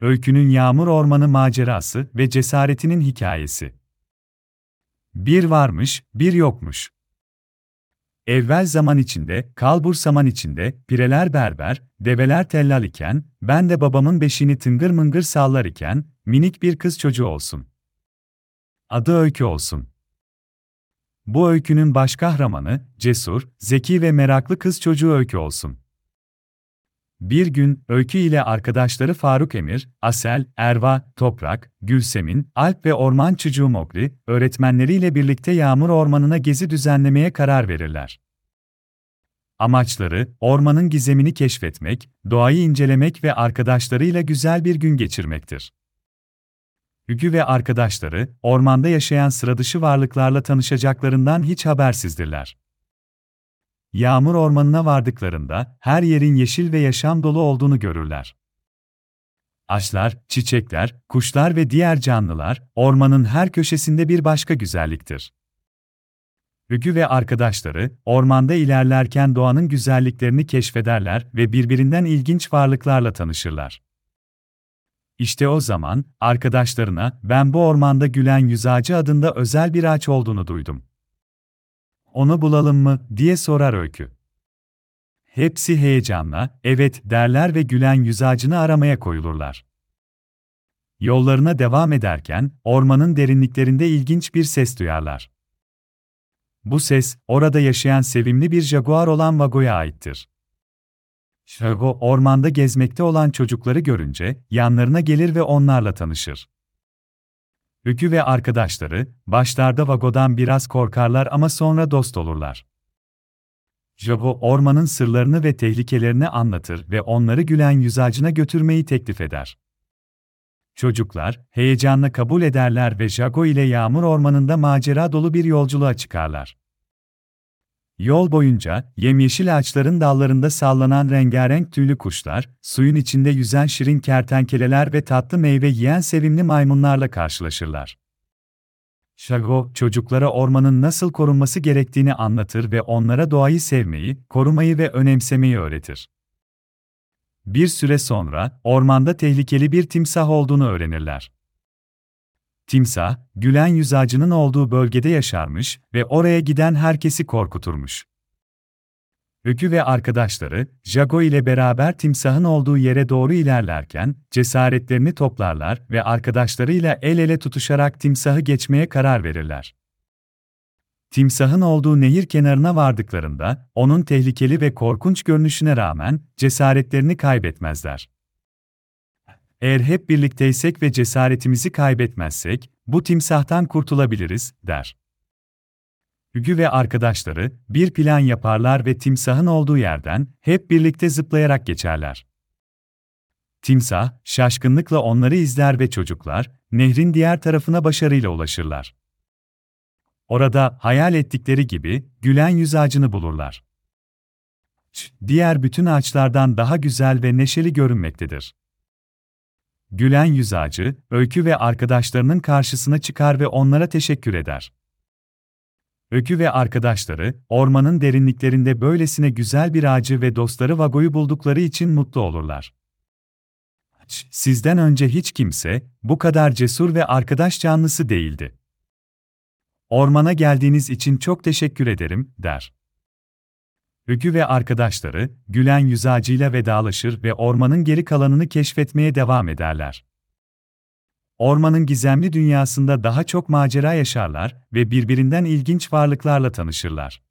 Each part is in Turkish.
Öykünün Yağmur Ormanı macerası ve cesaretinin hikayesi. Bir varmış, bir yokmuş. Evvel zaman içinde, kalbur saman içinde, pireler berber, develer tellal iken, ben de babamın beşini tıngır mıngır sallar iken, minik bir kız çocuğu olsun. Adı Öykü olsun. Bu öykünün baş kahramanı, cesur, zeki ve meraklı kız çocuğu Öykü olsun. Bir gün, Öykü ile arkadaşları Faruk Emir, Asel, Erva, Toprak, Gülsemin, Alp ve orman çocuğu Mokri, öğretmenleriyle birlikte Yağmur Ormanı'na gezi düzenlemeye karar verirler. Amaçları, ormanın gizemini keşfetmek, doğayı incelemek ve arkadaşlarıyla güzel bir gün geçirmektir. Hügü ve arkadaşları, ormanda yaşayan sıradışı varlıklarla tanışacaklarından hiç habersizdirler. Yağmur ormanına vardıklarında her yerin yeşil ve yaşam dolu olduğunu görürler. Ağaçlar, çiçekler, kuşlar ve diğer canlılar ormanın her köşesinde bir başka güzelliktir. Hügü ve arkadaşları ormanda ilerlerken doğanın güzelliklerini keşfederler ve birbirinden ilginç varlıklarla tanışırlar. İşte o zaman arkadaşlarına ben bu ormanda gülen yüz ağacı adında özel bir ağaç olduğunu duydum. Onu bulalım mı diye sorar Öykü. Hepsi heyecanla evet derler ve gülen yüz ağacını aramaya koyulurlar. Yollarına devam ederken ormanın derinliklerinde ilginç bir ses duyarlar. Bu ses orada yaşayan sevimli bir jaguar olan Vago'ya aittir. Şago ormanda gezmekte olan çocukları görünce yanlarına gelir ve onlarla tanışır. Ökü ve arkadaşları başlarda Vago'dan biraz korkarlar ama sonra dost olurlar. Jago ormanın sırlarını ve tehlikelerini anlatır ve onları gülen yüz ağacına götürmeyi teklif eder. Çocuklar heyecanla kabul ederler ve Jago ile Yağmur Ormanı'nda macera dolu bir yolculuğa çıkarlar. Yol boyunca, yemyeşil ağaçların dallarında sallanan rengarenk tüylü kuşlar, suyun içinde yüzen şirin kertenkeleler ve tatlı meyve yiyen sevimli maymunlarla karşılaşırlar. Shago, çocuklara ormanın nasıl korunması gerektiğini anlatır ve onlara doğayı sevmeyi, korumayı ve önemsemeyi öğretir. Bir süre sonra, ormanda tehlikeli bir timsah olduğunu öğrenirler. Timsah, gülen yüz ağacının olduğu bölgede yaşarmış ve oraya giden herkesi korkuturmuş. Ökü ve arkadaşları, Jago ile beraber timsahın olduğu yere doğru ilerlerken, cesaretlerini toplarlar ve arkadaşlarıyla el ele tutuşarak timsahı geçmeye karar verirler. Timsahın olduğu nehir kenarına vardıklarında, onun tehlikeli ve korkunç görünüşüne rağmen, cesaretlerini kaybetmezler. Eğer hep birlikteysek ve cesaretimizi kaybetmezsek, bu timsahtan kurtulabiliriz, der. Hügü ve arkadaşları bir plan yaparlar ve timsahın olduğu yerden hep birlikte zıplayarak geçerler. Timsah, şaşkınlıkla onları izler ve çocuklar, nehrin diğer tarafına başarıyla ulaşırlar. Orada hayal ettikleri gibi gülen yüz ağacını bulurlar. Diğer bütün ağaçlardan daha güzel ve neşeli görünmektedir. Gülen yüz ağacı, Öykü ve arkadaşlarının karşısına çıkar ve onlara teşekkür eder. Öykü ve arkadaşları, ormanın derinliklerinde böylesine güzel bir ağacı ve dostları Vago'yu buldukları için mutlu olurlar. Sizden önce hiç kimse, bu kadar cesur ve arkadaş canlısı değildi. Ormana geldiğiniz için çok teşekkür ederim, der. Ögü ve arkadaşları, gülen yüz ağacıyla vedalaşır ve ormanın geri kalanını keşfetmeye devam ederler. Ormanın gizemli dünyasında daha çok macera yaşarlar ve birbirinden ilginç varlıklarla tanışırlar.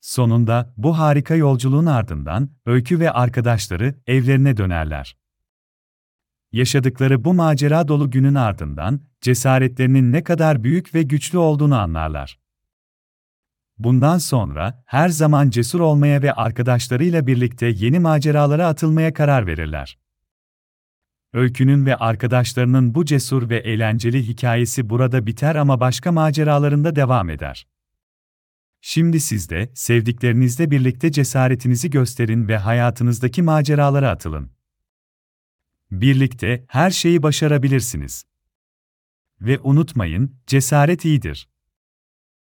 Sonunda bu harika yolculuğun ardından Öykü ve arkadaşları evlerine dönerler. Yaşadıkları bu macera dolu günün ardından cesaretlerinin ne kadar büyük ve güçlü olduğunu anlarlar. Bundan sonra her zaman cesur olmaya ve arkadaşlarıyla birlikte yeni maceralara atılmaya karar verirler. Öykünün ve arkadaşlarının bu cesur ve eğlenceli hikayesi burada biter ama başka maceralarında devam eder. Şimdi siz de sevdiklerinizle birlikte cesaretinizi gösterin ve hayatınızdaki maceralara atılın. Birlikte her şeyi başarabilirsiniz. Ve unutmayın, cesaret iyidir.